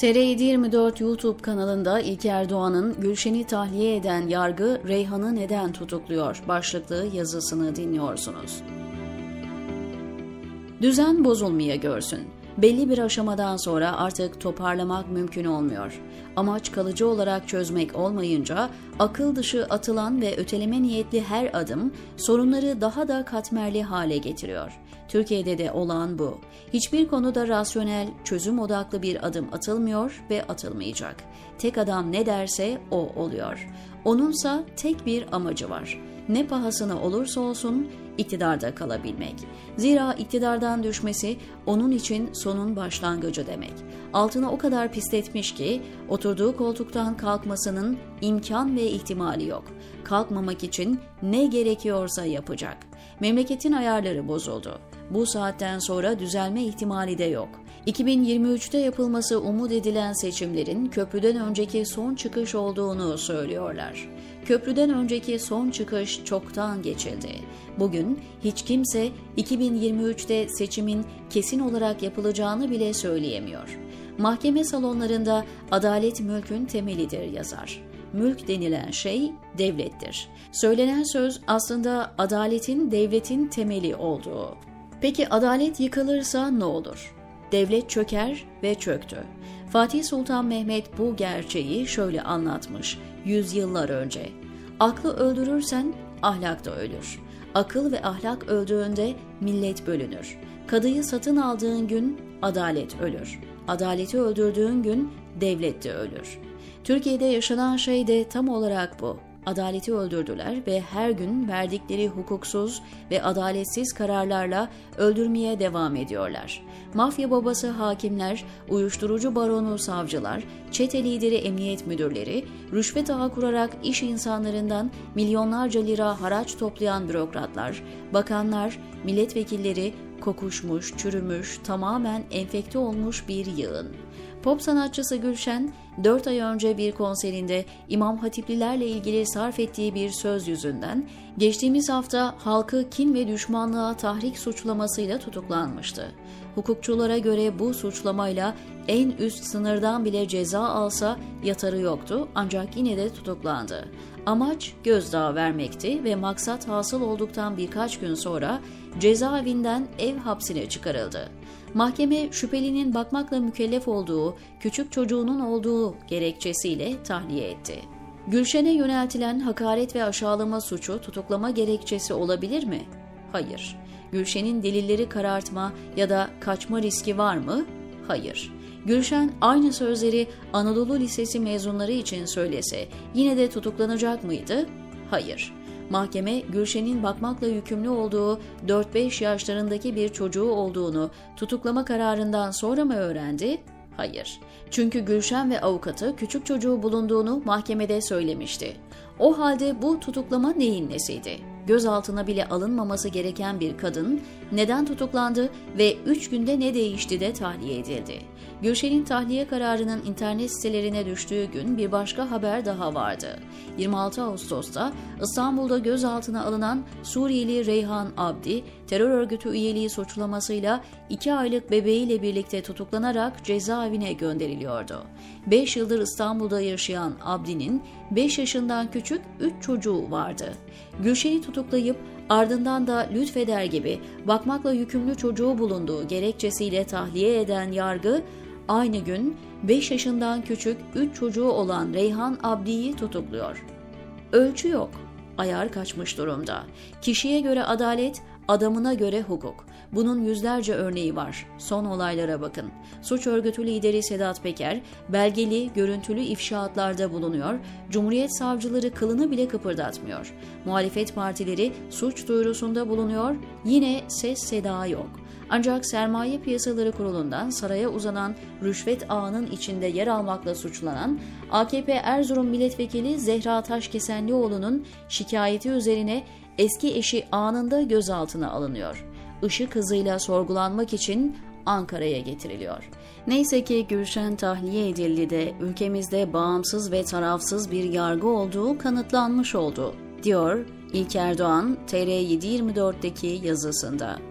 TR724 YouTube kanalında İlker Doğan'ın Gülşen'i tahliye eden yargı Reyhan'ı neden tutukluyor başlıklı yazısını dinliyorsunuz. Düzen bozulmaya görsün. Belli bir aşamadan sonra artık toparlamak mümkün olmuyor. Amaç kalıcı olarak çözmek olmayınca akıl dışı atılan ve öteleme niyetli her adım sorunları daha da katmerli hale getiriyor. Türkiye'de de olan bu. Hiçbir konuda rasyonel, çözüm odaklı bir adım atılmıyor ve atılmayacak. Tek adam ne derse o oluyor. Onunsa tek bir amacı var. Ne pahasına olursa olsun iktidarda kalabilmek. Zira iktidardan düşmesi onun için sonun başlangıcı demek. Altına o kadar pisletmiş ki oturduğu koltuktan kalkmasının imkan ve ihtimali yok. Kalkmamak için ne gerekiyorsa yapacak. Memleketin ayarları bozuldu. Bu saatten sonra düzelme ihtimali de yok. 2023'te yapılması umut edilen seçimlerin köprüden önceki son çıkış olduğunu söylüyorlar. Köprüden önceki son çıkış çoktan geçildi. Bugün hiç kimse 2023'te seçimin kesin olarak yapılacağını bile söyleyemiyor. Mahkeme salonlarında adalet mülkün temelidir yazar. Mülk denilen şey devlettir. Söylenen söz aslında adaletin devletin temeli olduğu. Peki adalet yıkılırsa ne olur? Devlet çöker ve çöktü. Fatih Sultan Mehmet bu gerçeği şöyle anlatmış yüzyıllar önce. Aklı öldürürsen ahlak da ölür. Akıl ve ahlak öldüğünde millet bölünür. Kadıyı satın aldığın gün adalet ölür. Adaleti öldürdüğün gün devlet de ölür. Türkiye'de yaşanan şey de tam olarak bu adaleti öldürdüler ve her gün verdikleri hukuksuz ve adaletsiz kararlarla öldürmeye devam ediyorlar. Mafya babası hakimler, uyuşturucu baronu savcılar, çete lideri emniyet müdürleri, rüşvet ağı kurarak iş insanlarından milyonlarca lira haraç toplayan bürokratlar, bakanlar, milletvekilleri kokuşmuş, çürümüş, tamamen enfekte olmuş bir yığın. Pop sanatçısı Gülşen, 4 ay önce bir konserinde İmam Hatiplilerle ilgili sarf ettiği bir söz yüzünden geçtiğimiz hafta halkı kin ve düşmanlığa tahrik suçlamasıyla tutuklanmıştı. Hukukçulara göre bu suçlamayla en üst sınırdan bile ceza alsa yatarı yoktu ancak yine de tutuklandı. Amaç gözdağı vermekti ve maksat hasıl olduktan birkaç gün sonra cezaevinden ev hapsine çıkarıldı. Mahkeme şüphelinin bakmakla mükellef olduğu, küçük çocuğunun olduğu gerekçesiyle tahliye etti. Gülşen'e yöneltilen hakaret ve aşağılama suçu tutuklama gerekçesi olabilir mi? Hayır. Gülşen'in delilleri karartma ya da kaçma riski var mı? Hayır. Gülşen aynı sözleri Anadolu Lisesi mezunları için söylese yine de tutuklanacak mıydı? Hayır. Mahkeme Gülşen'in bakmakla yükümlü olduğu 4-5 yaşlarındaki bir çocuğu olduğunu tutuklama kararından sonra mı öğrendi? Hayır. Çünkü Gülşen ve avukatı küçük çocuğu bulunduğunu mahkemede söylemişti. O halde bu tutuklama neyin nesiydi? Gözaltına bile alınmaması gereken bir kadın neden tutuklandı ve 3 günde ne değişti de tahliye edildi? Gülşen'in tahliye kararının internet sitelerine düştüğü gün bir başka haber daha vardı. 26 Ağustos'ta İstanbul'da gözaltına alınan Suriyeli Reyhan Abdi, terör örgütü üyeliği suçlamasıyla 2 aylık bebeğiyle birlikte tutuklanarak cezaevine gönderiliyordu. 5 yıldır İstanbul'da yaşayan Abdi'nin 5 yaşından küçük 3 çocuğu vardı. Gülşen'i tutuklayıp ardından da lütfeder gibi bakmakla yükümlü çocuğu bulunduğu gerekçesiyle tahliye eden yargı aynı gün 5 yaşından küçük 3 çocuğu olan Reyhan Abdi'yi tutukluyor. Ölçü yok. Ayar kaçmış durumda. Kişiye göre adalet, adamına göre hukuk. Bunun yüzlerce örneği var. Son olaylara bakın. Suç örgütü lideri Sedat Peker, belgeli, görüntülü ifşaatlarda bulunuyor, Cumhuriyet savcıları kılını bile kıpırdatmıyor. Muhalefet partileri suç duyurusunda bulunuyor, yine ses seda yok. Ancak Sermaye Piyasaları Kurulu'ndan saraya uzanan rüşvet ağının içinde yer almakla suçlanan AKP Erzurum Milletvekili Zehra Taşkesenlioğlu'nun şikayeti üzerine eski eşi anında gözaltına alınıyor. Işık hızıyla sorgulanmak için Ankara'ya getiriliyor. Neyse ki Gülşen tahliye edildi de ülkemizde bağımsız ve tarafsız bir yargı olduğu kanıtlanmış oldu, diyor İlker Doğan TR724'deki yazısında.